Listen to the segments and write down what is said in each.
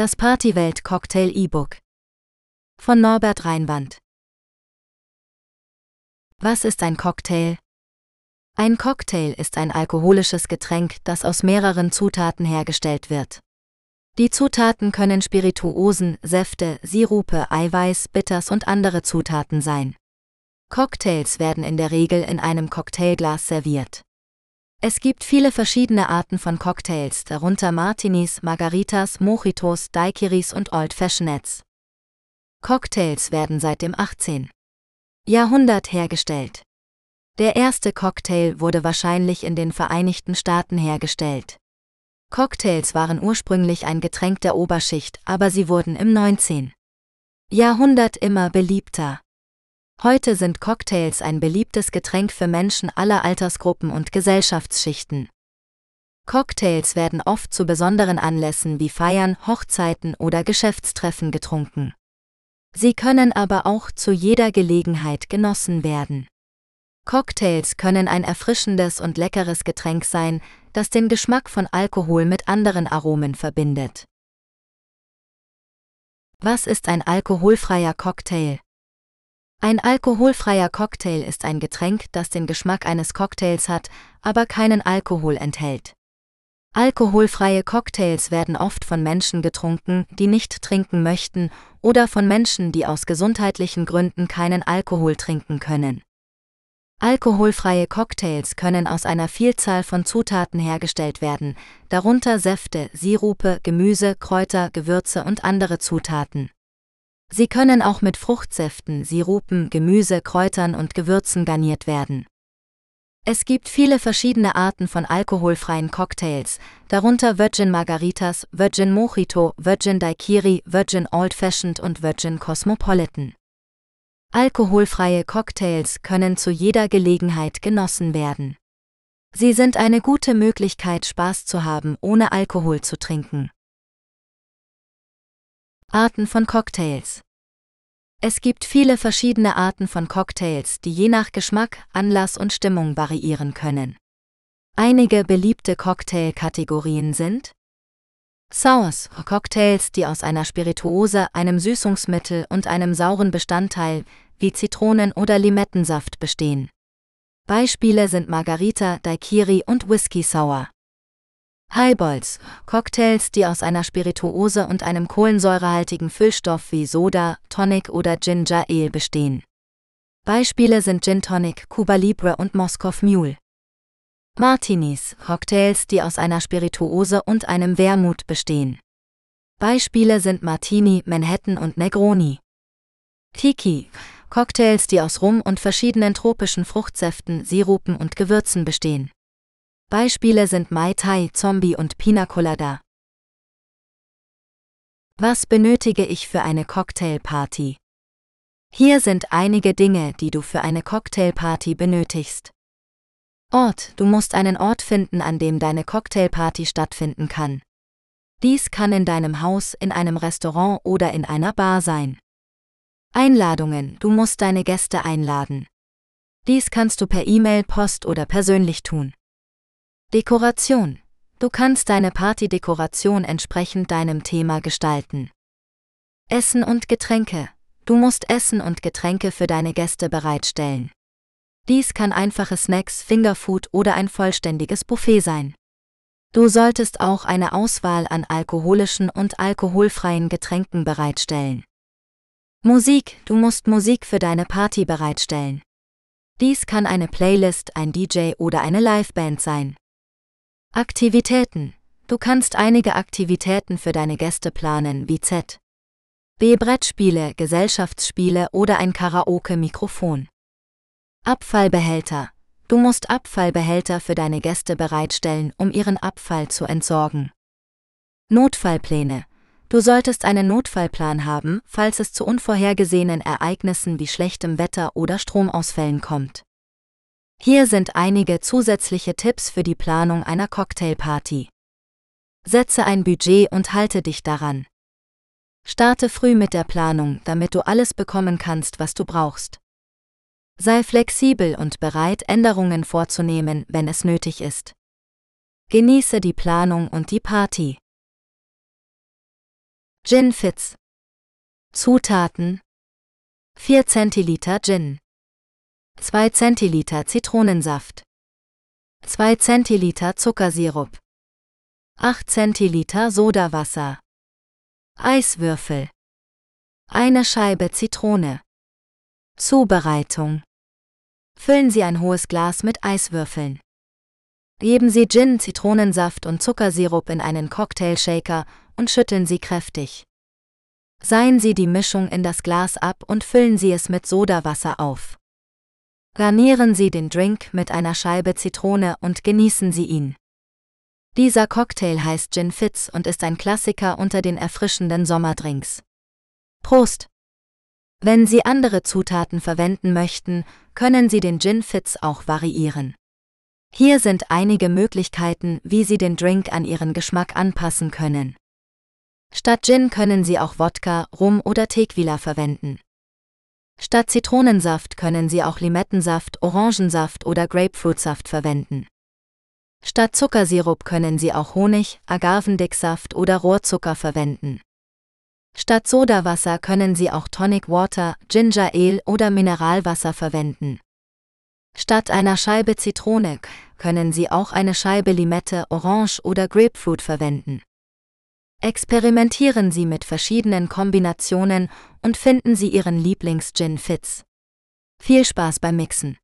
Das Partywelt Cocktail E-Book von Norbert Reinwand. Was ist ein Cocktail? Ein Cocktail ist ein alkoholisches Getränk, das aus mehreren Zutaten hergestellt wird. Die Zutaten können Spirituosen, Säfte, Sirupe, Eiweiß, Bitters und andere Zutaten sein. Cocktails werden in der Regel in einem Cocktailglas serviert. Es gibt viele verschiedene Arten von Cocktails, darunter Martinis, Margaritas, Mojitos, Daiquiris und Old Fashioneds. Cocktails werden seit dem 18. Jahrhundert hergestellt. Der erste Cocktail wurde wahrscheinlich in den Vereinigten Staaten hergestellt. Cocktails waren ursprünglich ein Getränk der Oberschicht, aber sie wurden im 19. Jahrhundert immer beliebter. Heute sind Cocktails ein beliebtes Getränk für Menschen aller Altersgruppen und Gesellschaftsschichten. Cocktails werden oft zu besonderen Anlässen wie Feiern, Hochzeiten oder Geschäftstreffen getrunken. Sie können aber auch zu jeder Gelegenheit genossen werden. Cocktails können ein erfrischendes und leckeres Getränk sein, das den Geschmack von Alkohol mit anderen Aromen verbindet. Was ist ein alkoholfreier Cocktail? Ein alkoholfreier Cocktail ist ein Getränk, das den Geschmack eines Cocktails hat, aber keinen Alkohol enthält. Alkoholfreie Cocktails werden oft von Menschen getrunken, die nicht trinken möchten, oder von Menschen, die aus gesundheitlichen Gründen keinen Alkohol trinken können. Alkoholfreie Cocktails können aus einer Vielzahl von Zutaten hergestellt werden, darunter Säfte, Sirupe, Gemüse, Kräuter, Gewürze und andere Zutaten. Sie können auch mit Fruchtsäften, Sirupen, Gemüse, Kräutern und Gewürzen garniert werden. Es gibt viele verschiedene Arten von alkoholfreien Cocktails, darunter Virgin Margaritas, Virgin Mojito, Virgin Daiquiri, Virgin Old Fashioned und Virgin Cosmopolitan. Alkoholfreie Cocktails können zu jeder Gelegenheit genossen werden. Sie sind eine gute Möglichkeit, Spaß zu haben, ohne Alkohol zu trinken. Arten von Cocktails. Es gibt viele verschiedene Arten von Cocktails, die je nach Geschmack, Anlass und Stimmung variieren können. Einige beliebte Cocktailkategorien sind Sours, Cocktails, die aus einer Spirituose, einem Süßungsmittel und einem sauren Bestandteil wie Zitronen- oder Limettensaft bestehen. Beispiele sind Margarita, Daiquiri und Whisky Sour. Highballs, Cocktails, die aus einer Spirituose und einem kohlensäurehaltigen Füllstoff wie Soda, Tonic oder Ginger Ale bestehen. Beispiele sind Gin Tonic, Cuba Libre und Moskow Mule. Martinis, Cocktails, die aus einer Spirituose und einem Wermut bestehen. Beispiele sind Martini, Manhattan und Negroni. Tiki, Cocktails, die aus Rum und verschiedenen tropischen Fruchtsäften, Sirupen und Gewürzen bestehen. Beispiele sind Mai Tai, Zombie und Pina Colada. Was benötige ich für eine Cocktailparty? Hier sind einige Dinge, die du für eine Cocktailparty benötigst. Ort, du musst einen Ort finden, an dem deine Cocktailparty stattfinden kann. Dies kann in deinem Haus, in einem Restaurant oder in einer Bar sein. Einladungen, du musst deine Gäste einladen. Dies kannst du per E-Mail, Post oder persönlich tun. Dekoration. Du kannst deine Partydekoration entsprechend deinem Thema gestalten. Essen und Getränke. Du musst Essen und Getränke für deine Gäste bereitstellen. Dies kann einfache Snacks, Fingerfood oder ein vollständiges Buffet sein. Du solltest auch eine Auswahl an alkoholischen und alkoholfreien Getränken bereitstellen. Musik, du musst Musik für deine Party bereitstellen. Dies kann eine Playlist, ein DJ oder eine Liveband sein. Aktivitäten. Du kannst einige Aktivitäten für deine Gäste planen, wie Z. B. Brettspiele, Gesellschaftsspiele oder ein Karaoke-Mikrofon. Abfallbehälter. Du musst Abfallbehälter für deine Gäste bereitstellen, um ihren Abfall zu entsorgen. Notfallpläne. Du solltest einen Notfallplan haben, falls es zu unvorhergesehenen Ereignissen wie schlechtem Wetter oder Stromausfällen kommt. Hier sind einige zusätzliche Tipps für die Planung einer Cocktailparty. Setze ein Budget und halte dich daran. Starte früh mit der Planung, damit du alles bekommen kannst, was du brauchst. Sei flexibel und bereit, Änderungen vorzunehmen, wenn es nötig ist. Genieße die Planung und die Party. Gin Fitz. Zutaten 4 Zentiliter Gin 2 Zentiliter Zitronensaft 2 Zentiliter Zuckersirup 8 Zentiliter Sodawasser Eiswürfel Eine Scheibe Zitrone Zubereitung Füllen Sie ein hohes Glas mit Eiswürfeln. Geben Sie Gin, Zitronensaft und Zuckersirup in einen Cocktailshaker und schütteln Sie kräftig. Seien Sie die Mischung in das Glas ab und füllen Sie es mit Sodawasser auf. Garnieren Sie den Drink mit einer Scheibe Zitrone und genießen Sie ihn. Dieser Cocktail heißt Gin Fitz und ist ein Klassiker unter den erfrischenden Sommerdrinks. Prost! Wenn Sie andere Zutaten verwenden möchten, können Sie den Gin Fitz auch variieren. Hier sind einige Möglichkeiten, wie Sie den Drink an Ihren Geschmack anpassen können. Statt Gin können Sie auch Wodka, Rum oder Tequila verwenden. Statt Zitronensaft können Sie auch Limettensaft, Orangensaft oder Grapefruitsaft verwenden. Statt Zuckersirup können Sie auch Honig, Agavendicksaft oder Rohrzucker verwenden. Statt Sodawasser können Sie auch Tonic Water, Ginger Ale oder Mineralwasser verwenden. Statt einer Scheibe Zitrone können Sie auch eine Scheibe Limette, Orange oder Grapefruit verwenden. Experimentieren Sie mit verschiedenen Kombinationen und finden Sie Ihren Lieblings-Gin Fitz. Viel Spaß beim Mixen.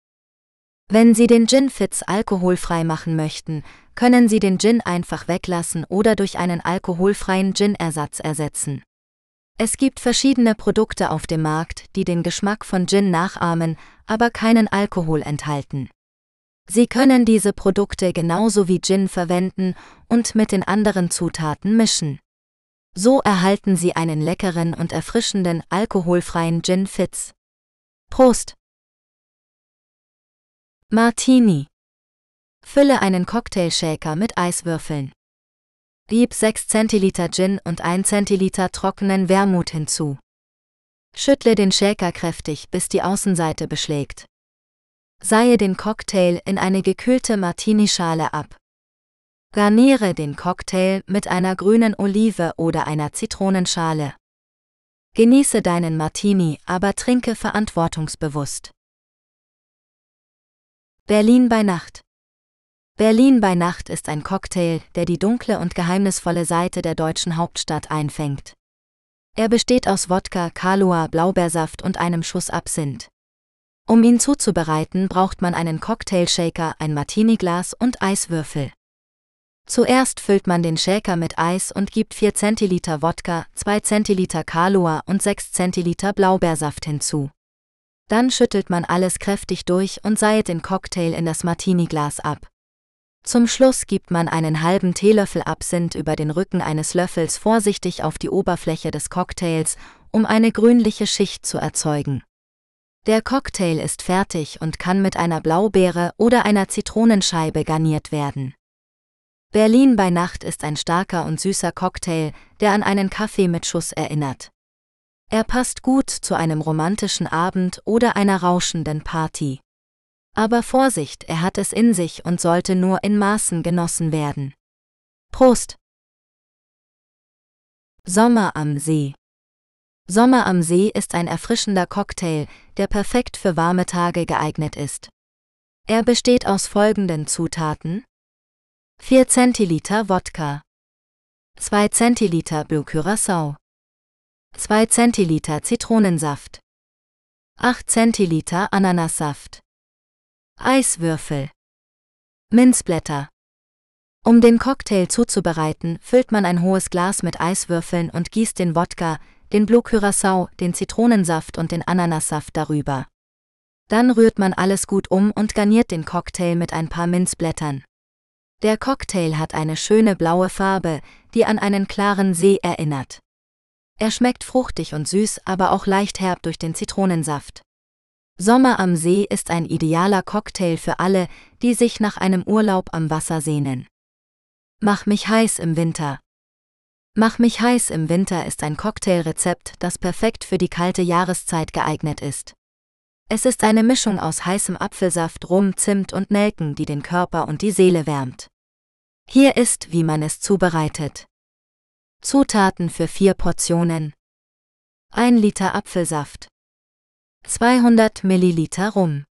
Wenn Sie den Gin Fitz alkoholfrei machen möchten, können Sie den Gin einfach weglassen oder durch einen alkoholfreien Gin-Ersatz ersetzen. Es gibt verschiedene Produkte auf dem Markt, die den Geschmack von Gin nachahmen, aber keinen Alkohol enthalten. Sie können diese Produkte genauso wie Gin verwenden und mit den anderen Zutaten mischen. So erhalten Sie einen leckeren und erfrischenden alkoholfreien Gin Fitz. Prost! Martini. Fülle einen Cocktailshaker mit Eiswürfeln. Gib 6 Zentiliter Gin und 1 Zentiliter trockenen Wermut hinzu. Schüttle den Shaker kräftig, bis die Außenseite beschlägt. Seihe den Cocktail in eine gekühlte Martini-Schale ab. Garniere den Cocktail mit einer grünen Olive oder einer Zitronenschale. Genieße deinen Martini, aber trinke verantwortungsbewusst. Berlin bei Nacht. Berlin bei Nacht ist ein Cocktail, der die dunkle und geheimnisvolle Seite der deutschen Hauptstadt einfängt. Er besteht aus Wodka, Kahlua, Blaubeersaft und einem Schuss Absinth. Um ihn zuzubereiten, braucht man einen Cocktailshaker, ein Martiniglas und Eiswürfel. Zuerst füllt man den Shaker mit Eis und gibt 4 Zentiliter Wodka, 2 Zentiliter Kahlua und 6 Zentiliter Blaubeersaft hinzu. Dann schüttelt man alles kräftig durch und seilt den Cocktail in das Martiniglas ab. Zum Schluss gibt man einen halben Teelöffel Absinth über den Rücken eines Löffels vorsichtig auf die Oberfläche des Cocktails, um eine grünliche Schicht zu erzeugen. Der Cocktail ist fertig und kann mit einer Blaubeere oder einer Zitronenscheibe garniert werden. Berlin bei Nacht ist ein starker und süßer Cocktail, der an einen Kaffee mit Schuss erinnert. Er passt gut zu einem romantischen Abend oder einer rauschenden Party. Aber Vorsicht, er hat es in sich und sollte nur in Maßen genossen werden. Prost! Sommer am See Sommer am See ist ein erfrischender Cocktail, der perfekt für warme Tage geeignet ist. Er besteht aus folgenden Zutaten: 4 Zentiliter Wodka, 2 Zentiliter Blue Curacao, 2 Zentiliter Zitronensaft, 8 Zentiliter Ananassaft, Eiswürfel, Minzblätter. Um den Cocktail zuzubereiten, füllt man ein hohes Glas mit Eiswürfeln und gießt den Wodka, den Blue Curacao, den Zitronensaft und den Ananassaft darüber. Dann rührt man alles gut um und garniert den Cocktail mit ein paar Minzblättern. Der Cocktail hat eine schöne blaue Farbe, die an einen klaren See erinnert. Er schmeckt fruchtig und süß, aber auch leicht herb durch den Zitronensaft. Sommer am See ist ein idealer Cocktail für alle, die sich nach einem Urlaub am Wasser sehnen. Mach mich heiß im Winter. Mach mich heiß im Winter ist ein Cocktailrezept, das perfekt für die kalte Jahreszeit geeignet ist. Es ist eine Mischung aus heißem Apfelsaft, Rum, Zimt und Nelken, die den Körper und die Seele wärmt. Hier ist, wie man es zubereitet. Zutaten für vier Portionen. 1 Liter Apfelsaft. 200 Milliliter Rum.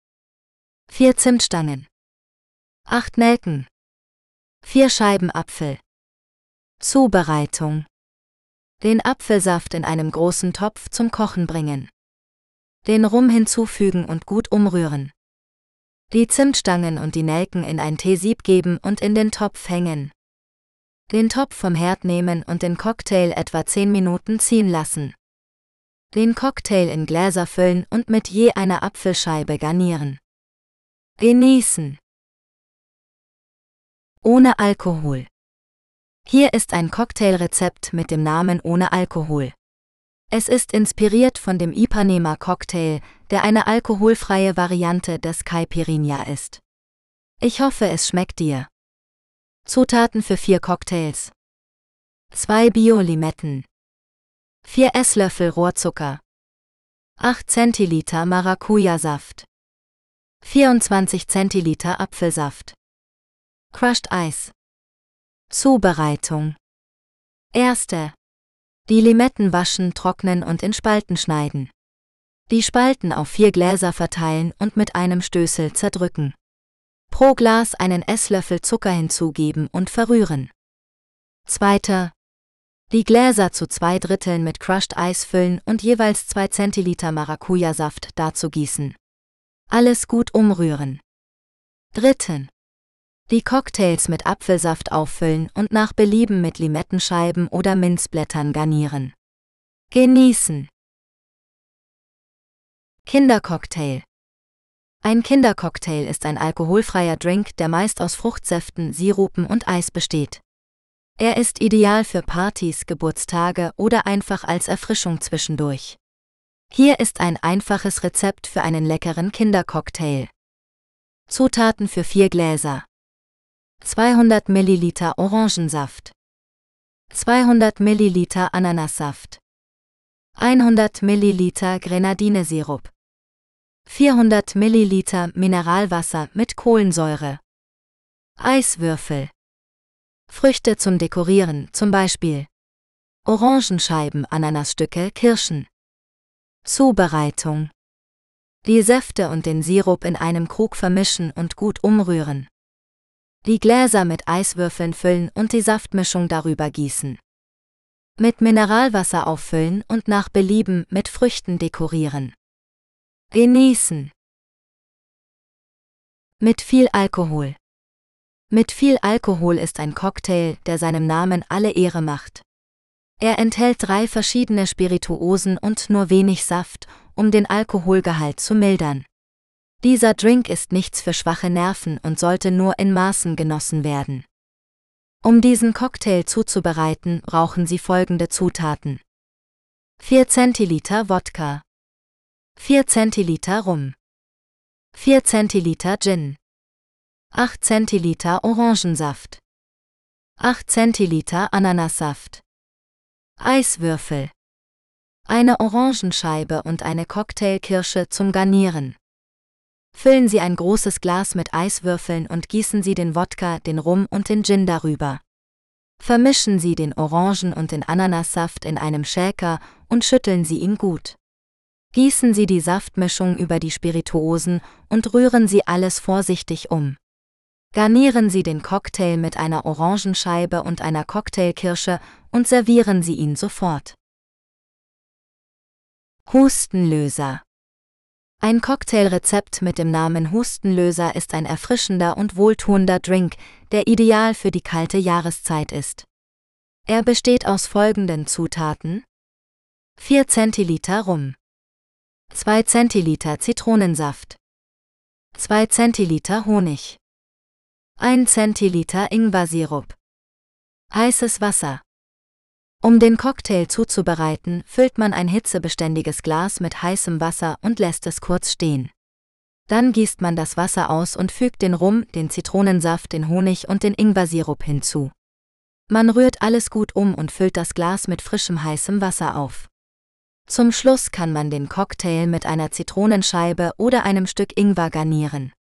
4 Zimtstangen. 8 Nelken. 4 Scheiben Apfel. Zubereitung. Den Apfelsaft in einem großen Topf zum Kochen bringen. Den Rum hinzufügen und gut umrühren. Die Zimtstangen und die Nelken in ein Teesieb geben und in den Topf hängen. Den Topf vom Herd nehmen und den Cocktail etwa 10 Minuten ziehen lassen. Den Cocktail in Gläser füllen und mit je einer Apfelscheibe garnieren. Genießen. Ohne Alkohol. Hier ist ein Cocktailrezept mit dem Namen Ohne Alkohol. Es ist inspiriert von dem Ipanema Cocktail, der eine alkoholfreie Variante des Caipirinha ist. Ich hoffe, es schmeckt dir. Zutaten für vier Cocktails. 2 Bio-Limetten. 4 Esslöffel Rohrzucker. 8 Zentiliter Maracuja-Saft. 24 Zentiliter Apfelsaft. Crushed Eis. Zubereitung. Erste. Die Limetten waschen, trocknen und in Spalten schneiden. Die Spalten auf vier Gläser verteilen und mit einem Stößel zerdrücken. Pro Glas einen Esslöffel Zucker hinzugeben und verrühren. Zweiter. Die Gläser zu zwei Dritteln mit Crushed Eis füllen und jeweils zwei Zentiliter Maracuja-Saft dazu gießen. Alles gut umrühren. Dritten. Die Cocktails mit Apfelsaft auffüllen und nach Belieben mit Limettenscheiben oder Minzblättern garnieren. Genießen. Kindercocktail ein Kindercocktail ist ein alkoholfreier Drink, der meist aus Fruchtsäften, Sirupen und Eis besteht. Er ist ideal für Partys, Geburtstage oder einfach als Erfrischung zwischendurch. Hier ist ein einfaches Rezept für einen leckeren Kindercocktail. Zutaten für vier Gläser. 200 Milliliter Orangensaft. 200 Milliliter Ananassaft. 100 Milliliter Grenadinesirup. 400 Milliliter Mineralwasser mit Kohlensäure. Eiswürfel. Früchte zum Dekorieren, zum Beispiel Orangenscheiben, Ananasstücke, Kirschen. Zubereitung. Die Säfte und den Sirup in einem Krug vermischen und gut umrühren. Die Gläser mit Eiswürfeln füllen und die Saftmischung darüber gießen. Mit Mineralwasser auffüllen und nach Belieben mit Früchten dekorieren. Genießen. Mit viel Alkohol. Mit viel Alkohol ist ein Cocktail, der seinem Namen alle Ehre macht. Er enthält drei verschiedene Spirituosen und nur wenig Saft, um den Alkoholgehalt zu mildern. Dieser Drink ist nichts für schwache Nerven und sollte nur in Maßen genossen werden. Um diesen Cocktail zuzubereiten, brauchen Sie folgende Zutaten. 4 Zentiliter Wodka, 4 Zentiliter Rum, 4 Zentiliter Gin, 8 Zentiliter Orangensaft, 8 Zentiliter Ananassaft, Eiswürfel, eine Orangenscheibe und eine Cocktailkirsche zum Garnieren. Füllen Sie ein großes Glas mit Eiswürfeln und gießen Sie den Wodka, den Rum und den Gin darüber. Vermischen Sie den Orangen- und den Ananassaft in einem Shaker und schütteln Sie ihn gut. Gießen Sie die Saftmischung über die Spirituosen und rühren Sie alles vorsichtig um. Garnieren Sie den Cocktail mit einer Orangenscheibe und einer Cocktailkirsche und servieren Sie ihn sofort. Hustenlöser Ein Cocktailrezept mit dem Namen Hustenlöser ist ein erfrischender und wohltuender Drink, der ideal für die kalte Jahreszeit ist. Er besteht aus folgenden Zutaten: 4 Zentiliter Rum, 2 Zentiliter Zitronensaft, 2 Zentiliter Honig, 1 Zentiliter Ingwersirup, heißes Wasser. Um den Cocktail zuzubereiten, füllt man ein hitzebeständiges Glas mit heißem Wasser und lässt es kurz stehen. Dann gießt man das Wasser aus und fügt den Rum, den Zitronensaft, den Honig und den Ingwersirup hinzu. Man rührt alles gut um und füllt das Glas mit frischem heißem Wasser auf. Zum Schluss kann man den Cocktail mit einer Zitronenscheibe oder einem Stück Ingwer garnieren.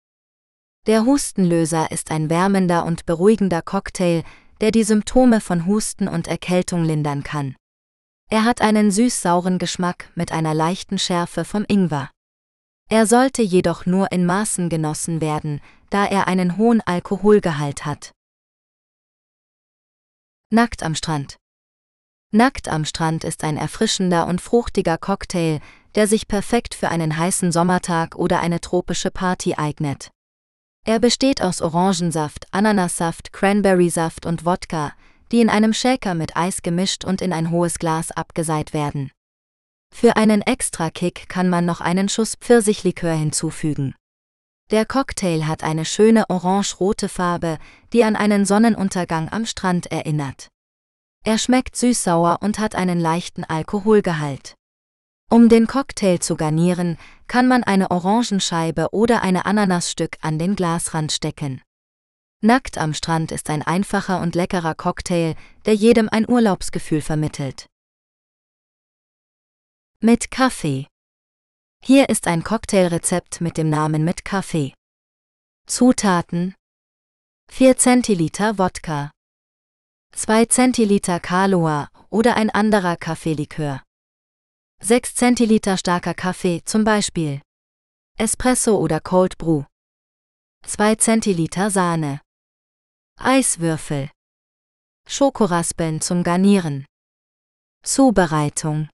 Der Hustenlöser ist ein wärmender und beruhigender Cocktail, der die Symptome von Husten und Erkältung lindern kann. Er hat einen süß-sauren Geschmack mit einer leichten Schärfe vom Ingwer. Er sollte jedoch nur in Maßen genossen werden, da er einen hohen Alkoholgehalt hat. Nackt am Strand. Nackt am Strand ist ein erfrischender und fruchtiger Cocktail, der sich perfekt für einen heißen Sommertag oder eine tropische Party eignet. Er besteht aus Orangensaft, Ananassaft, Cranberrysaft und Wodka, die in einem Shaker mit Eis gemischt und in ein hohes Glas abgeseit werden. Für einen Extra-Kick kann man noch einen Schuss Pfirsichlikör hinzufügen. Der Cocktail hat eine schöne orange-rote Farbe, die an einen Sonnenuntergang am Strand erinnert. Er schmeckt süß-sauer und hat einen leichten Alkoholgehalt. Um den Cocktail zu garnieren, kann man eine Orangenscheibe oder eine Ananasstück an den Glasrand stecken. Nackt am Strand ist ein einfacher und leckerer Cocktail, der jedem ein Urlaubsgefühl vermittelt. Mit Kaffee. Hier ist ein Cocktailrezept mit dem Namen mit Kaffee. Zutaten 4 Zentiliter Wodka 2 Zentiliter Kaloa oder ein anderer Kaffeelikör 6 Zentiliter starker Kaffee zum Beispiel Espresso oder Cold Brew 2 Zentiliter Sahne Eiswürfel. Schokoraspeln zum Garnieren. Zubereitung.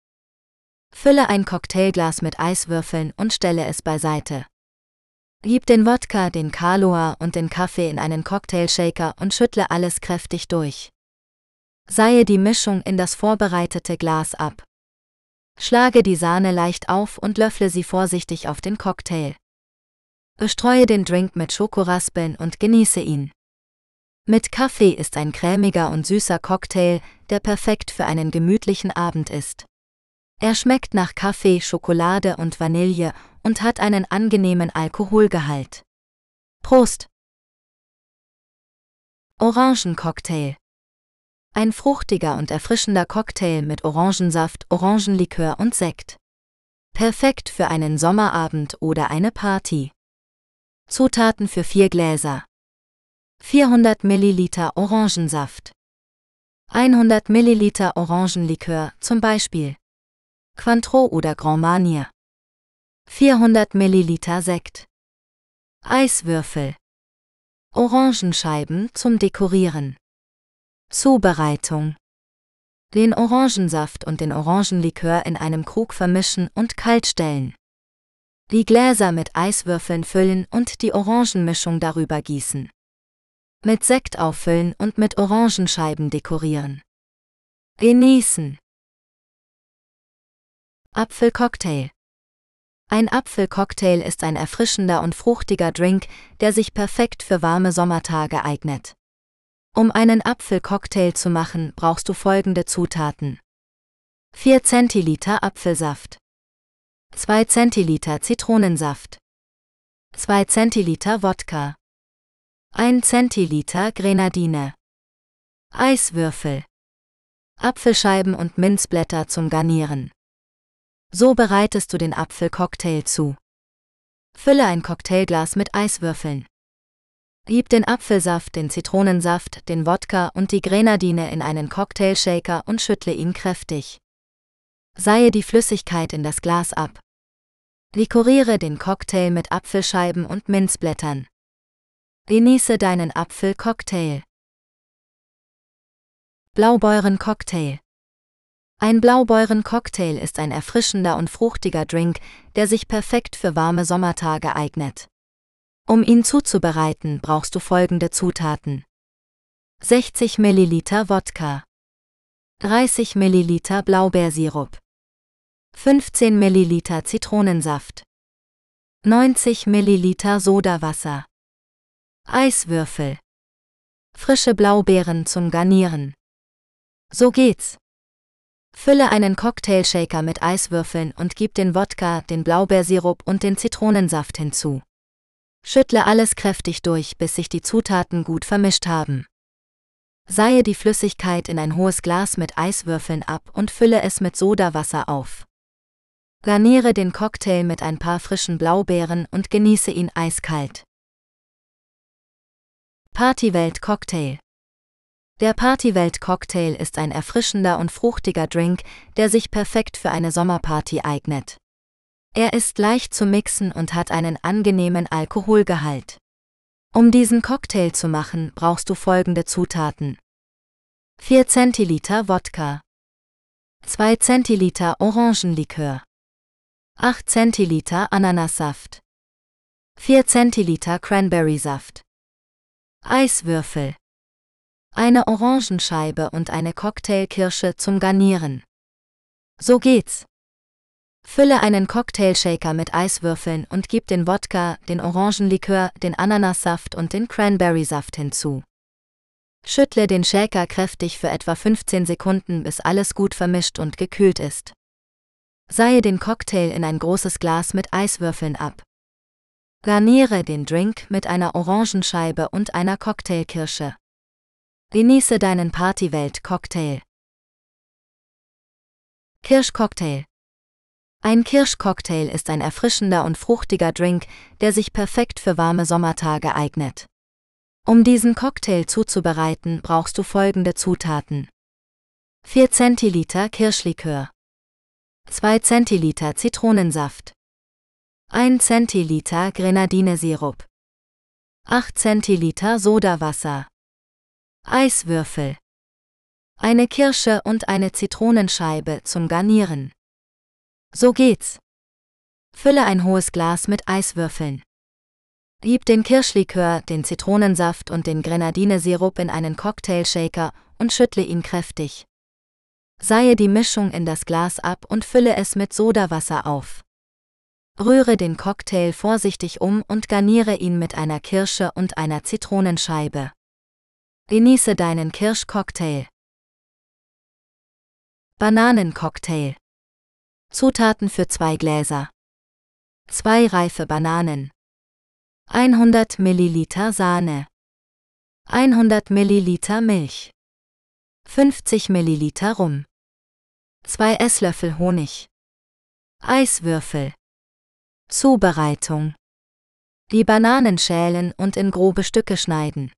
Fülle ein Cocktailglas mit Eiswürfeln und stelle es beiseite. Gib den Wodka, den Kaloa und den Kaffee in einen Cocktailshaker und schüttle alles kräftig durch. Seihe die Mischung in das vorbereitete Glas ab. Schlage die Sahne leicht auf und löffle sie vorsichtig auf den Cocktail. Bestreue den Drink mit Schokoraspeln und genieße ihn. Mit Kaffee ist ein cremiger und süßer Cocktail, der perfekt für einen gemütlichen Abend ist. Er schmeckt nach Kaffee, Schokolade und Vanille und hat einen angenehmen Alkoholgehalt. Prost! Orangencocktail. Ein fruchtiger und erfrischender Cocktail mit Orangensaft, Orangenlikör und Sekt. Perfekt für einen Sommerabend oder eine Party. Zutaten für vier Gläser. 400 Milliliter Orangensaft. 100 Milliliter Orangenlikör, zum Beispiel Cointreau oder Grand Marnier. 400 Milliliter Sekt. Eiswürfel. Orangenscheiben zum Dekorieren. Zubereitung. Den Orangensaft und den Orangenlikör in einem Krug vermischen und kaltstellen. Die Gläser mit Eiswürfeln füllen und die Orangenmischung darüber gießen mit Sekt auffüllen und mit Orangenscheiben dekorieren. Genießen. Apfelcocktail. Ein Apfelcocktail ist ein erfrischender und fruchtiger Drink, der sich perfekt für warme Sommertage eignet. Um einen Apfelcocktail zu machen, brauchst du folgende Zutaten. 4 Zentiliter Apfelsaft. 2 Zentiliter Zitronensaft. 2 Zentiliter Wodka. 1 Zentiliter Grenadine. Eiswürfel. Apfelscheiben und Minzblätter zum Garnieren. So bereitest du den Apfelcocktail zu. Fülle ein Cocktailglas mit Eiswürfeln. Gib den Apfelsaft, den Zitronensaft, den Wodka und die Grenadine in einen Cocktailshaker und schüttle ihn kräftig. Seihe die Flüssigkeit in das Glas ab. Dekoriere den Cocktail mit Apfelscheiben und Minzblättern. Genieße deinen Apfel-Cocktail. Blaubeuren-Cocktail. Ein Blaubeuren-Cocktail ist ein erfrischender und fruchtiger Drink, der sich perfekt für warme Sommertage eignet. Um ihn zuzubereiten, brauchst du folgende Zutaten. 60 Milliliter Wodka. 30 Milliliter Blaubeersirup. 15 Milliliter Zitronensaft. 90 Milliliter Sodawasser. Eiswürfel. Frische Blaubeeren zum Garnieren. So geht's. Fülle einen Cocktailshaker mit Eiswürfeln und gib den Wodka, den Blaubeersirup und den Zitronensaft hinzu. Schüttle alles kräftig durch, bis sich die Zutaten gut vermischt haben. Seihe die Flüssigkeit in ein hohes Glas mit Eiswürfeln ab und fülle es mit Sodawasser auf. Garniere den Cocktail mit ein paar frischen Blaubeeren und genieße ihn eiskalt. Partywelt Cocktail. Der Partywelt-Cocktail ist ein erfrischender und fruchtiger Drink, der sich perfekt für eine Sommerparty eignet. Er ist leicht zu mixen und hat einen angenehmen Alkoholgehalt. Um diesen Cocktail zu machen, brauchst du folgende Zutaten. 4 Zentiliter Wodka, 2 Zentiliter Orangenlikör, 8 Zentiliter Ananassaft, 4 Zentiliter Cranberry-Saft, Eiswürfel, eine Orangenscheibe und eine Cocktailkirsche zum Garnieren. So geht's. Fülle einen Cocktailshaker mit Eiswürfeln und gib den Wodka, den Orangenlikör, den Ananassaft und den Cranberry-Saft hinzu. Schüttle den Shaker kräftig für etwa 15 Sekunden, bis alles gut vermischt und gekühlt ist. Seihe den Cocktail in ein großes Glas mit Eiswürfeln ab. Garniere den Drink mit einer Orangenscheibe und einer Cocktailkirsche. Genieße deinen Partywelt-Cocktail. Kirschcocktail. Ein Kirschcocktail ist ein erfrischender und fruchtiger Drink, der sich perfekt für warme Sommertage eignet. Um diesen Cocktail zuzubereiten, brauchst du folgende Zutaten. 4 Zentiliter Kirschlikör, 2 Zentiliter Zitronensaft, 1 Zentiliter Grenadinesirup, 8 Zentiliter Sodawasser, Eiswürfel. Eine Kirsche und eine Zitronenscheibe zum Garnieren. So geht's. Fülle ein hohes Glas mit Eiswürfeln. Gib den Kirschlikör, den Zitronensaft und den Grenadinesirup in einen Cocktailshaker und schüttle ihn kräftig. Seihe die Mischung in das Glas ab und fülle es mit Sodawasser auf. Rühre den Cocktail vorsichtig um und garniere ihn mit einer Kirsche und einer Zitronenscheibe. Genieße deinen Kirschcocktail. Bananencocktail. Zutaten für zwei Gläser. Zwei reife Bananen. 100 Milliliter Sahne. 100 Milliliter Milch. 50 Milliliter Rum. 2 Esslöffel Honig. Eiswürfel. Zubereitung. Die Bananen schälen und in grobe Stücke schneiden.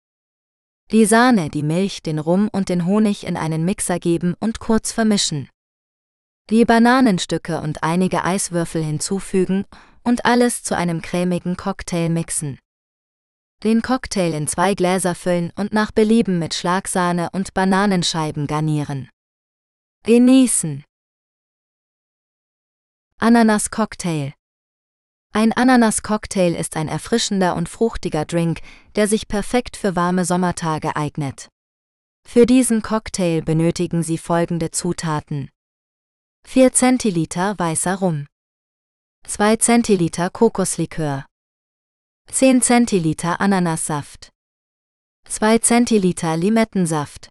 Die Sahne, die Milch, den Rum und den Honig in einen Mixer geben und kurz vermischen. Die Bananenstücke und einige Eiswürfel hinzufügen und alles zu einem cremigen Cocktail mixen. Den Cocktail in zwei Gläser füllen und nach Belieben mit Schlagsahne und Bananenscheiben garnieren. Genießen. Ananas Cocktail ein Ananas-Cocktail ist ein erfrischender und fruchtiger Drink, der sich perfekt für warme Sommertage eignet. Für diesen Cocktail benötigen Sie folgende Zutaten. 4 Zentiliter weißer Rum. 2 Zentiliter Kokoslikör. 10 Zentiliter Ananassaft. 2 Zentiliter Limettensaft.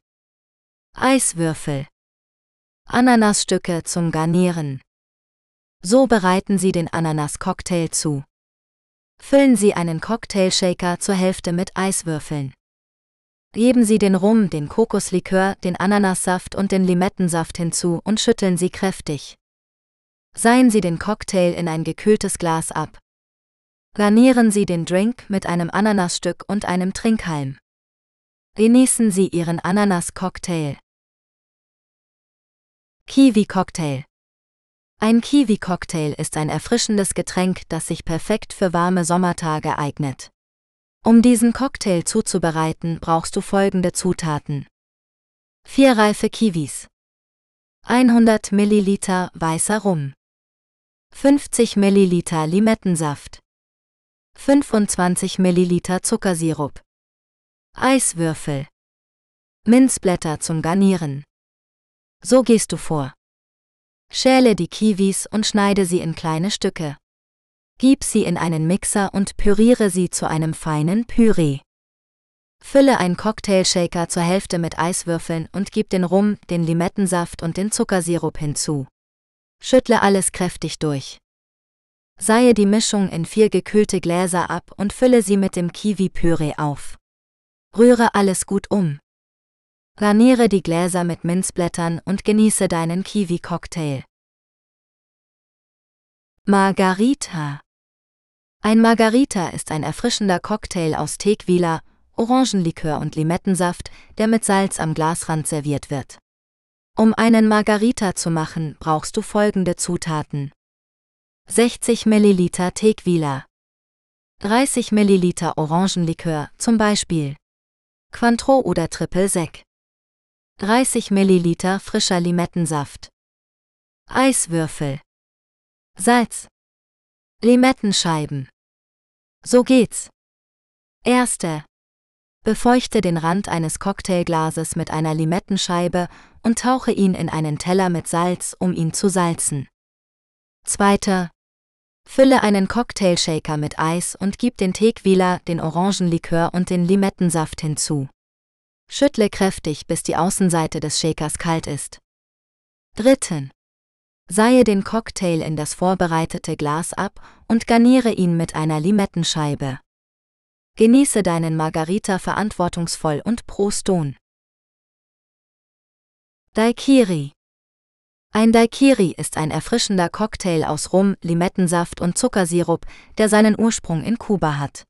Eiswürfel. Ananasstücke zum Garnieren. So bereiten Sie den Ananas-Cocktail zu. Füllen Sie einen Cocktailshaker zur Hälfte mit Eiswürfeln. Geben Sie den Rum, den Kokoslikör, den Ananassaft und den Limettensaft hinzu und schütteln Sie kräftig. Seien Sie den Cocktail in ein gekühltes Glas ab. Garnieren Sie den Drink mit einem Ananasstück und einem Trinkhalm. Genießen Sie Ihren Ananas-Cocktail. Kiwi-Cocktail ein Kiwi-Cocktail ist ein erfrischendes Getränk, das sich perfekt für warme Sommertage eignet. Um diesen Cocktail zuzubereiten, brauchst du folgende Zutaten. 4 reife Kiwis. 100 Milliliter weißer Rum. 50 Milliliter Limettensaft. 25 Milliliter Zuckersirup. Eiswürfel. Minzblätter zum Garnieren. So gehst du vor. Schäle die Kiwis und schneide sie in kleine Stücke. Gib sie in einen Mixer und püriere sie zu einem feinen Püree. Fülle ein Cocktailshaker zur Hälfte mit Eiswürfeln und gib den Rum, den Limettensaft und den Zuckersirup hinzu. Schüttle alles kräftig durch. Seihe die Mischung in vier gekühlte Gläser ab und fülle sie mit dem Kiwi-Püree auf. Rühre alles gut um. Garniere die Gläser mit Minzblättern und genieße deinen Kiwi-Cocktail. Margarita Ein Margarita ist ein erfrischender Cocktail aus Tequila, Orangenlikör und Limettensaft, der mit Salz am Glasrand serviert wird. Um einen Margarita zu machen, brauchst du folgende Zutaten. 60 ml Tequila, 30 ml Orangenlikör, zum Beispiel. Cointreau oder Triple Sec, 30 ml frischer Limettensaft, Eiswürfel, Salz, Limettenscheiben. So geht's. Erste. Befeuchte den Rand eines Cocktailglases mit einer Limettenscheibe und tauche ihn in einen Teller mit Salz, um ihn zu salzen. Zweiter. Fülle einen Cocktailshaker mit Eis und gib den Tequila, den Orangenlikör und den Limettensaft hinzu. Schüttle kräftig, bis die Außenseite des Shakers kalt ist. Dritten. Seihe den Cocktail in das vorbereitete Glas ab und garniere ihn mit einer Limettenscheibe. Genieße deinen Margarita verantwortungsvoll und pro Stone. Daikiri Ein Daikiri ist ein erfrischender Cocktail aus Rum, Limettensaft und Zuckersirup, der seinen Ursprung in Kuba hat.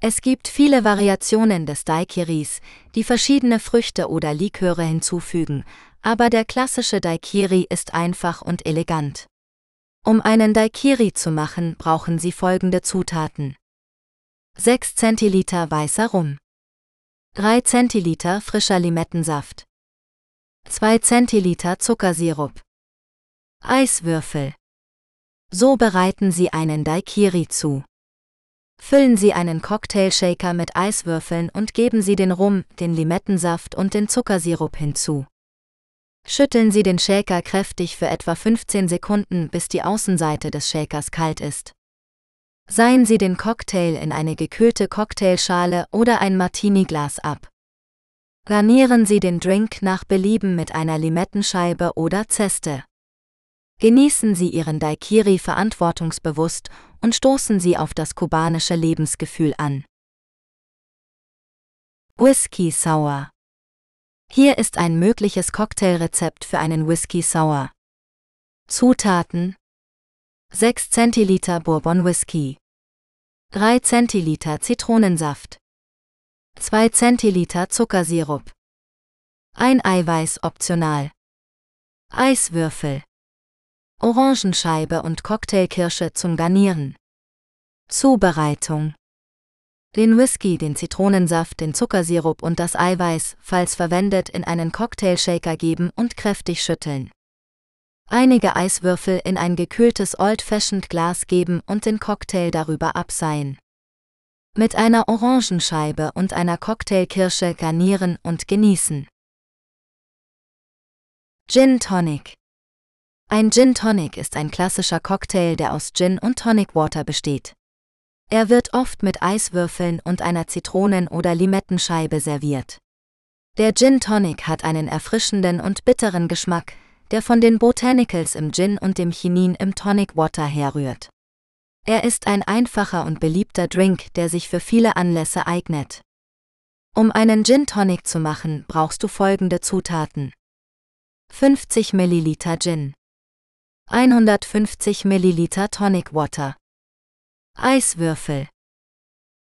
Es gibt viele Variationen des Daiquiris, die verschiedene Früchte oder Liköre hinzufügen, aber der klassische Daikiri ist einfach und elegant. Um einen Daikiri zu machen, brauchen Sie folgende Zutaten. 6 Zentiliter weißer Rum. 3 Zentiliter frischer Limettensaft. 2 Zentiliter Zuckersirup. Eiswürfel. So bereiten Sie einen Daikiri zu. Füllen Sie einen Cocktailshaker mit Eiswürfeln und geben Sie den Rum, den Limettensaft und den Zuckersirup hinzu. Schütteln Sie den Shaker kräftig für etwa 15 Sekunden, bis die Außenseite des Shakers kalt ist. Seien Sie den Cocktail in eine gekühlte Cocktailschale oder ein Martini-Glas ab. Garnieren Sie den Drink nach Belieben mit einer Limettenscheibe oder Zeste. Genießen Sie Ihren Daikiri verantwortungsbewusst und stoßen Sie auf das kubanische Lebensgefühl an. Whisky Sour Hier ist ein mögliches Cocktailrezept für einen Whisky Sour. Zutaten 6 Zentiliter Bourbon Whisky, 3 Zentiliter Zitronensaft, 2 Zentiliter Zuckersirup, ein Eiweiß optional, Eiswürfel, Orangenscheibe und Cocktailkirsche zum Garnieren. Zubereitung den Whisky, den Zitronensaft, den Zuckersirup und das Eiweiß, falls verwendet, in einen Cocktailshaker geben und kräftig schütteln einige Eiswürfel in ein gekühltes Old-Fashioned Glas geben und den Cocktail darüber abseihen. Mit einer Orangenscheibe und einer Cocktailkirsche garnieren und genießen. Gin Tonic Ein Gin Tonic ist ein klassischer Cocktail, der aus Gin und Tonic Water besteht. Er wird oft mit Eiswürfeln und einer Zitronen- oder Limettenscheibe serviert. Der Gin Tonic hat einen erfrischenden und bitteren Geschmack, der von den Botanicals im Gin und dem Chinin im Tonic Water herrührt. Er ist ein einfacher und beliebter Drink, der sich für viele Anlässe eignet. Um einen Gin Tonic zu machen, brauchst du folgende Zutaten. 50 ml Gin. 150 ml Tonic Water. Eiswürfel.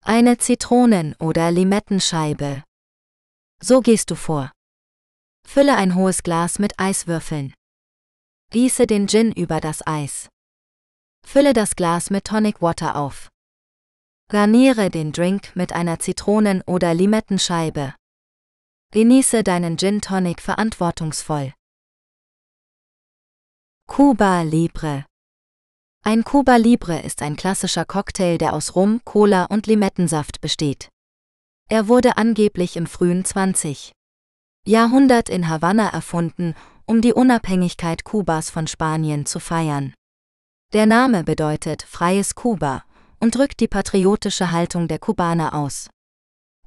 Eine Zitronen- oder Limettenscheibe. So gehst du vor. Fülle ein hohes Glas mit Eiswürfeln. Gieße den Gin über das Eis. Fülle das Glas mit Tonic Water auf. Garniere den Drink mit einer Zitronen- oder Limettenscheibe. Genieße deinen Gin Tonic verantwortungsvoll. Cuba Libre Ein Cuba Libre ist ein klassischer Cocktail, der aus Rum, Cola und Limettensaft besteht. Er wurde angeblich im frühen 20. Jahrhundert in Havanna erfunden, um die Unabhängigkeit Kubas von Spanien zu feiern. Der Name bedeutet freies Kuba und drückt die patriotische Haltung der Kubaner aus.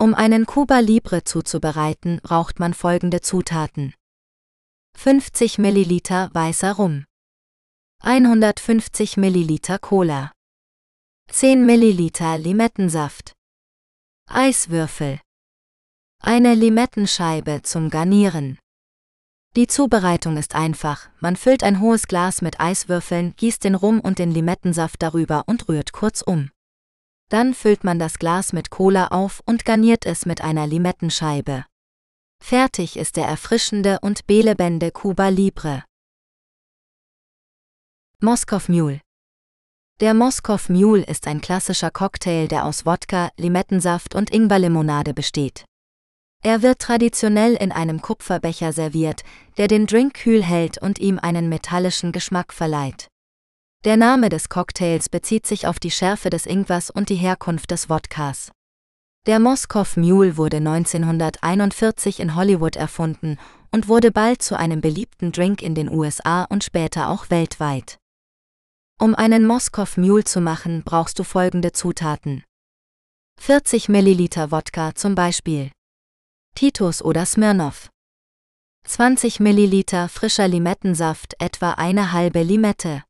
Um einen Cuba Libre zuzubereiten, braucht man folgende Zutaten. 50 ml weißer Rum, 150 ml Cola, 10 ml Limettensaft, Eiswürfel, eine Limettenscheibe zum Garnieren. Die Zubereitung ist einfach, man füllt ein hohes Glas mit Eiswürfeln, gießt den Rum und den Limettensaft darüber und rührt kurz um. Dann füllt man das Glas mit Cola auf und garniert es mit einer Limettenscheibe. Fertig ist der erfrischende und belebende Cuba Libre. Moskow Mule Der Moskow Mule ist ein klassischer Cocktail, der aus Wodka, Limettensaft und Ingwerlimonade besteht. Er wird traditionell in einem Kupferbecher serviert, der den Drink kühl hält und ihm einen metallischen Geschmack verleiht. Der Name des Cocktails bezieht sich auf die Schärfe des Ingwers und die Herkunft des Wodkas. Der Moskow Mule wurde 1941 in Hollywood erfunden und wurde bald zu einem beliebten Drink in den USA und später auch weltweit. Um einen Moskow Mule zu machen, brauchst du folgende Zutaten. 40 Milliliter Wodka zum Beispiel. Titus oder Smirnoff. 20 Milliliter frischer Limettensaft, etwa eine halbe Limette.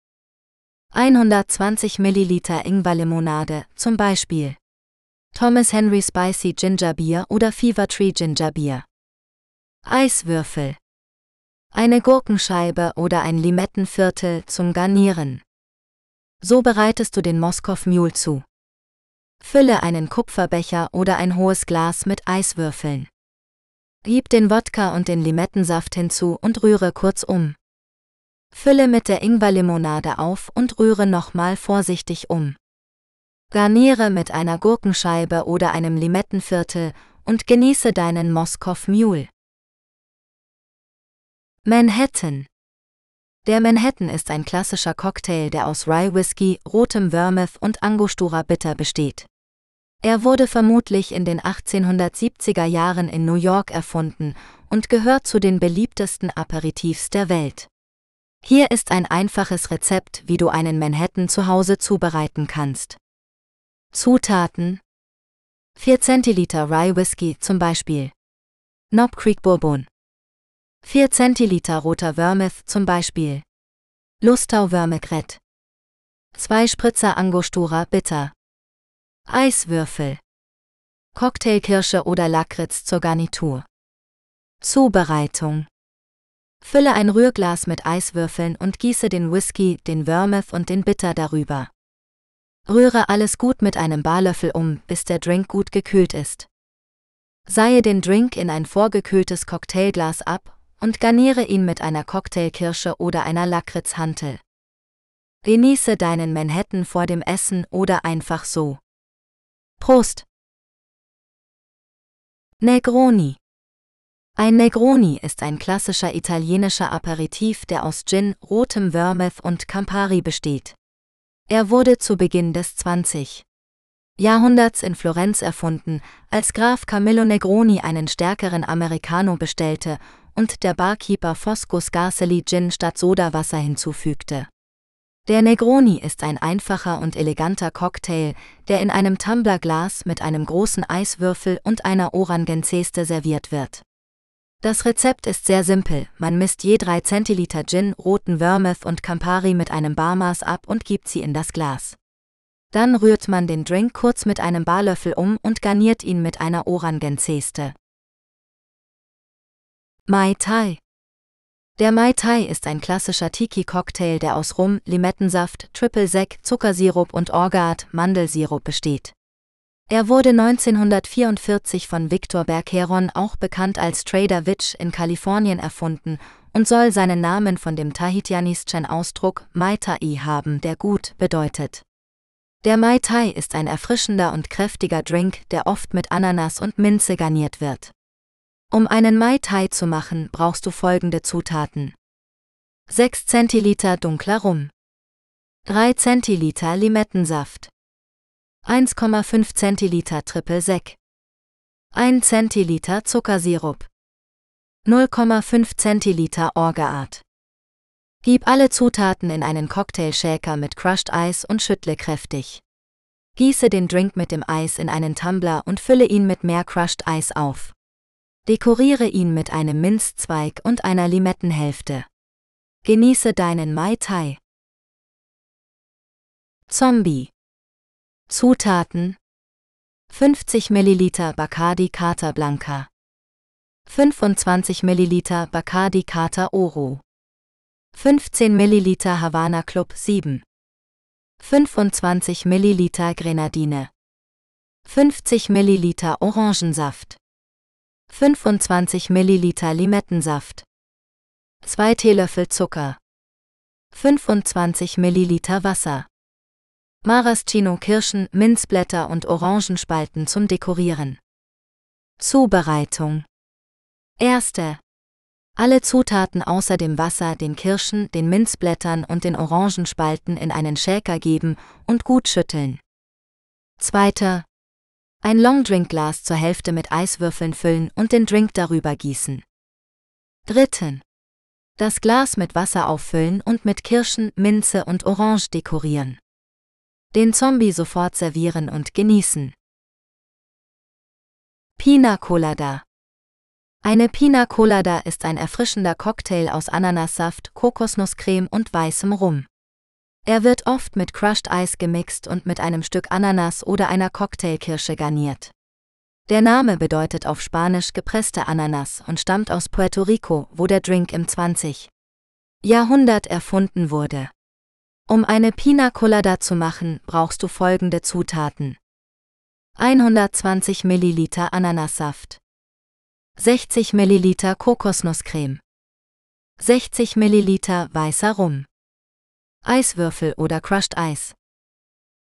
120 Milliliter Ingwerlimonade, zum Beispiel Thomas Henry Spicy Ginger Beer oder Fever Tree Ginger Beer. Eiswürfel. Eine Gurkenscheibe oder ein Limettenviertel zum Garnieren. So bereitest du den Moskow Mule zu. Fülle einen Kupferbecher oder ein hohes Glas mit Eiswürfeln. Gib den Wodka und den Limettensaft hinzu und rühre kurz um. Fülle mit der Ingwerlimonade auf und rühre nochmal vorsichtig um. Garniere mit einer Gurkenscheibe oder einem Limettenviertel und genieße deinen Moskow Mule. Manhattan Der Manhattan ist ein klassischer Cocktail, der aus Rye Whisky, rotem Vermouth und Angostura Bitter besteht. Er wurde vermutlich in den 1870er Jahren in New York erfunden und gehört zu den beliebtesten Aperitifs der Welt. Hier ist ein einfaches Rezept, wie du einen Manhattan zu Hause zubereiten kannst. Zutaten 4 Zentiliter Rye Whisky zum Beispiel. Knob Creek Bourbon. 4 Zentiliter roter Vermouth zum Beispiel. Lustau Vermecret. 2 Spritzer Angostura Bitter. Eiswürfel. Cocktailkirsche oder Lakritz zur Garnitur. Zubereitung. Fülle ein Rührglas mit Eiswürfeln und gieße den Whisky, den Vermouth und den Bitter darüber. Rühre alles gut mit einem Barlöffel um, bis der Drink gut gekühlt ist. Seihe den Drink in ein vorgekühltes Cocktailglas ab und garniere ihn mit einer Cocktailkirsche oder einer Lakritzhantel. Genieße deinen Manhattan vor dem Essen oder einfach so. Prost! Negroni Ein Negroni ist ein klassischer italienischer Aperitif, der aus Gin, rotem Vermouth und Campari besteht. Er wurde zu Beginn des 20. Jahrhunderts in Florenz erfunden, als Graf Camillo Negroni einen stärkeren Americano bestellte und der Barkeeper Fosco Scarcely Gin statt Sodawasser hinzufügte. Der Negroni ist ein einfacher und eleganter Cocktail, der in einem Tumblerglas mit einem großen Eiswürfel und einer Orangenzeste serviert wird. Das Rezept ist sehr simpel, man misst je 3 Zentiliter Gin, roten Vermouth und Campari mit einem Barmaß ab und gibt sie in das Glas. Dann rührt man den Drink kurz mit einem Barlöffel um und garniert ihn mit einer Orangenzeste. Mai Tai der Mai Tai ist ein klassischer Tiki-Cocktail, der aus Rum, Limettensaft, Triple Sec, Zuckersirup und Orgeat, Mandelsirup besteht. Er wurde 1944 von Victor Bergeron, auch bekannt als Trader Witch, in Kalifornien erfunden und soll seinen Namen von dem tahitianischen Ausdruck Mai Tai haben, der gut bedeutet. Der Mai Tai ist ein erfrischender und kräftiger Drink, der oft mit Ananas und Minze garniert wird. Um einen Mai Tai zu machen, brauchst du folgende Zutaten. 6 Zentiliter dunkler Rum. 3 Zentiliter Limettensaft. 1,5 Zentiliter Triple Sec. 1 Zentiliter Zuckersirup. 0,5 Zentiliter Orgeat. Gib alle Zutaten in einen Cocktailshaker mit Crushed Eis und schüttle kräftig. Gieße den Drink mit dem Eis in einen Tumbler und fülle ihn mit mehr Crushed Eis auf. Dekoriere ihn mit einem Minzzweig und einer Limettenhälfte. Genieße deinen Mai Tai. Zombie. Zutaten 50 ml Bacardi Carta Blanca 25 ml Bacardi Carta Oro 15 ml Havana Club 7 25 ml Grenadine 50 ml Orangensaft, 25 ml Limettensaft, 2 Teelöffel Zucker, 25 ml Wasser, Maraschino Kirschen, Minzblätter und Orangenspalten zum Dekorieren. Zubereitung. Erste. Alle Zutaten außer dem Wasser, den Kirschen, den Minzblättern und den Orangenspalten in einen Shaker geben und gut schütteln. Zweiter. Ein Longdrinkglas zur Hälfte mit Eiswürfeln füllen und den Drink darüber gießen. Dritten. Das Glas mit Wasser auffüllen und mit Kirschen, Minze und Orange dekorieren. Den Zombie sofort servieren und genießen. Pina Colada Eine Pina Colada ist ein erfrischender Cocktail aus Ananassaft, Kokosnusscreme und weißem Rum. Er wird oft mit Crushed Eis gemixt und mit einem Stück Ananas oder einer Cocktailkirsche garniert. Der Name bedeutet auf Spanisch gepresste Ananas und stammt aus Puerto Rico, wo der Drink im 20. Jahrhundert erfunden wurde. Um eine Pina Colada zu machen, brauchst du folgende Zutaten. 120 ml Ananassaft, 60 ml Kokosnusscreme, 60 ml weißer Rum, Eiswürfel oder Crushed Eis,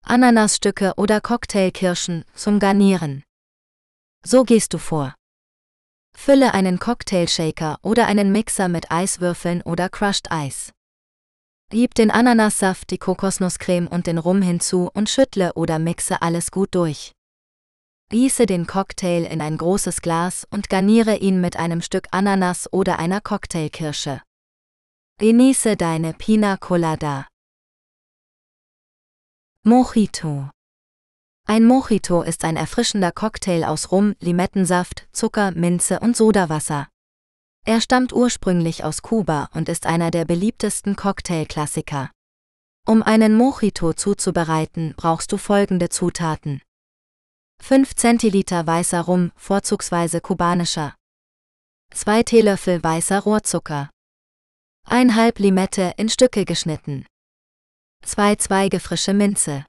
Ananasstücke oder Cocktailkirschen zum Garnieren. So gehst du vor. Fülle einen Cocktailshaker oder einen Mixer mit Eiswürfeln oder Crushed Eis. Gib den Ananassaft, die Kokosnusscreme und den Rum hinzu und schüttle oder mixe alles gut durch. Gieße den Cocktail in ein großes Glas und garniere ihn mit einem Stück Ananas oder einer Cocktailkirsche. Genieße deine Pina Colada. Mojito. Ein Mojito ist ein erfrischender Cocktail aus Rum, Limettensaft, Zucker, Minze und Sodawasser. Er stammt ursprünglich aus Kuba und ist einer der beliebtesten Cocktailklassiker. Um einen Mojito zuzubereiten, brauchst du folgende Zutaten. 5 Zentiliter weißer Rum, vorzugsweise kubanischer. 2 Teelöffel weißer Rohrzucker. 1,5 Limette in Stücke geschnitten. 2 Zweige frische Minze.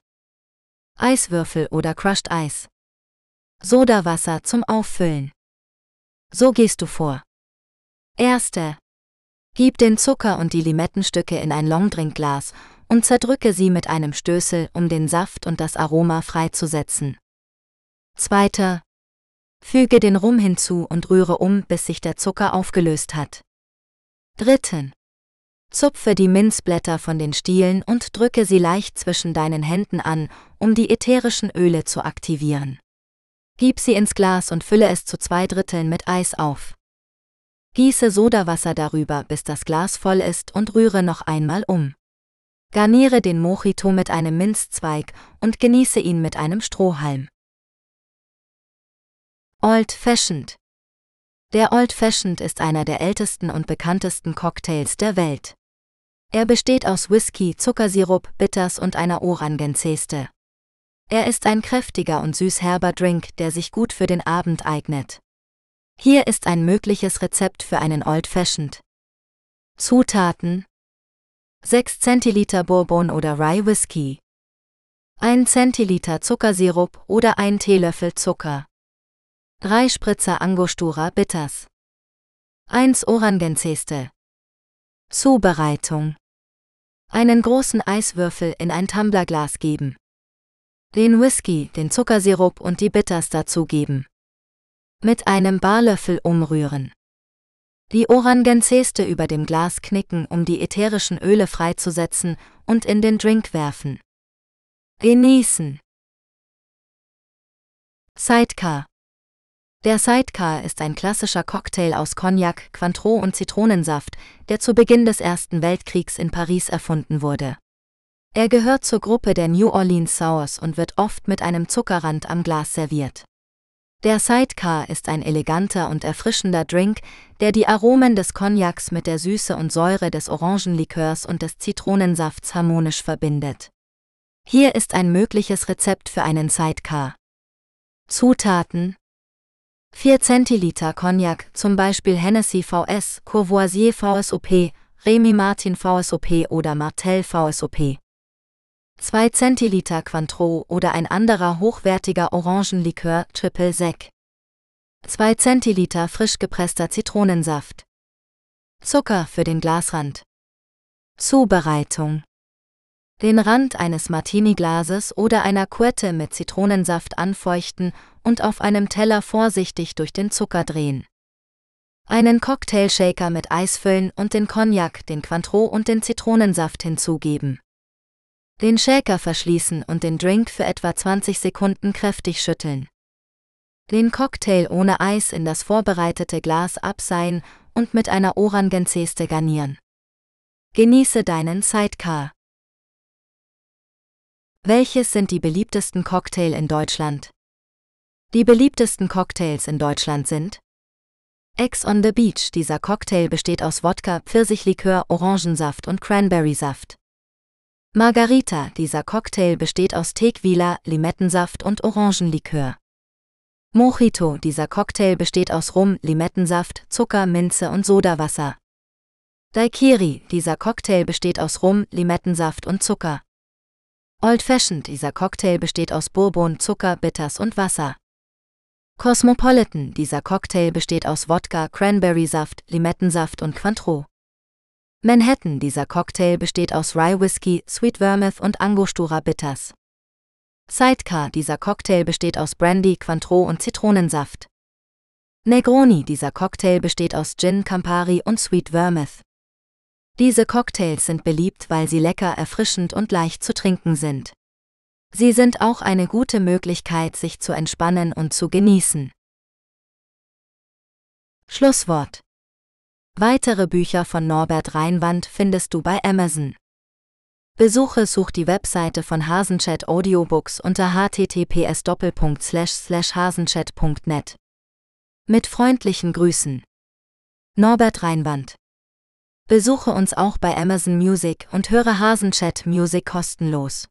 Eiswürfel oder Crushed Eis. Sodawasser zum Auffüllen. So gehst du vor. Erste. Gib den Zucker und die Limettenstücke in ein Longdrinkglas und zerdrücke sie mit einem Stößel, um den Saft und das Aroma freizusetzen. Zweiter. Füge den Rum hinzu und rühre um, bis sich der Zucker aufgelöst hat. Dritten. Zupfe die Minzblätter von den Stielen und drücke sie leicht zwischen deinen Händen an, um die ätherischen Öle zu aktivieren. Gib sie ins Glas und fülle es zu zwei Dritteln mit Eis auf. Gieße Sodawasser darüber, bis das Glas voll ist und rühre noch einmal um. Garniere den Mojito mit einem Minzzweig und genieße ihn mit einem Strohhalm. Old Fashioned Der Old Fashioned ist einer der ältesten und bekanntesten Cocktails der Welt. Er besteht aus Whisky, Zuckersirup, Bitters und einer Orangenzeste. Er ist ein kräftiger und süß-herber Drink, der sich gut für den Abend eignet. Hier ist ein mögliches Rezept für einen Old Fashioned. Zutaten 6 Zentiliter Bourbon oder Rye Whisky 1 Zentiliter Zuckersirup oder 1 Teelöffel Zucker 3 Spritzer Angostura Bitters. 1 Orangenzeste. Zubereitung. Einen großen Eiswürfel in ein Tumblerglas geben. Den Whisky, den Zuckersirup und die Bitters dazugeben. Mit einem Barlöffel umrühren. Die Orangenzeste über dem Glas knicken, um die ätherischen Öle freizusetzen und in den Drink werfen. Genießen. Sidecar der Sidecar ist ein klassischer Cocktail aus Cognac, Cointreau und Zitronensaft, der zu Beginn des Ersten Weltkriegs in Paris erfunden wurde. Er gehört zur Gruppe der New Orleans Sours und wird oft mit einem Zuckerrand am Glas serviert. Der Sidecar ist ein eleganter und erfrischender Drink, der die Aromen des Cognacs mit der Süße und Säure des Orangenlikörs und des Zitronensafts harmonisch verbindet. Hier ist ein mögliches Rezept für einen Sidecar. Zutaten 4 Zentiliter Cognac, zum Beispiel Hennessy VS, Courvoisier VSOP, Remy Martin VSOP oder Martell VSOP. 2 Zentiliter Cointreau oder ein anderer hochwertiger Orangenlikör Triple Sec. 2 Zentiliter frisch gepresster Zitronensaft. Zucker für den Glasrand. Zubereitung. Den Rand eines Martini-Glases oder einer Kuette mit Zitronensaft anfeuchten und auf einem Teller vorsichtig durch den Zucker drehen. Einen Cocktailshaker mit Eis füllen und den Cognac, den Cointreau und den Zitronensaft hinzugeben. Den Shaker verschließen und den Drink für etwa 20 Sekunden kräftig schütteln. Den Cocktail ohne Eis in das vorbereitete Glas abseihen und mit einer Orangenzeste garnieren. Genieße deinen Sidecar. Welches sind die beliebtesten Cocktail in Deutschland? Die beliebtesten Cocktails in Deutschland sind Ex on the Beach. Dieser Cocktail besteht aus Wodka, Pfirsichlikör, Orangensaft und Cranberrysaft. Margarita. Dieser Cocktail besteht aus Tequila, Limettensaft und Orangenlikör. Mojito. Dieser Cocktail besteht aus Rum, Limettensaft, Zucker, Minze und Sodawasser. Daiquiri. Dieser Cocktail besteht aus Rum, Limettensaft und Zucker. Old Fashioned. Dieser Cocktail besteht aus Bourbon, Zucker, Bitters und Wasser. Cosmopolitan. Dieser Cocktail besteht aus Wodka, Cranberrysaft, Limettensaft und Cointreau. Manhattan. Dieser Cocktail besteht aus Rye Whisky, Sweet Vermouth und Angostura Bitters. Sidecar. Dieser Cocktail besteht aus Brandy, Cointreau und Zitronensaft. Negroni. Dieser Cocktail besteht aus Gin, Campari und Sweet Vermouth. Diese Cocktails sind beliebt, weil sie lecker, erfrischend und leicht zu trinken sind. Sie sind auch eine gute Möglichkeit, sich zu entspannen und zu genießen. Schlusswort. Weitere Bücher von Norbert Reinwand findest du bei Amazon. Besuche such die Webseite von Hasenchat Audiobooks unter https://hasenchat.net. Mit freundlichen Grüßen. Norbert Reinwand. Besuche uns auch bei Amazon Music und höre Hasenchat Music kostenlos.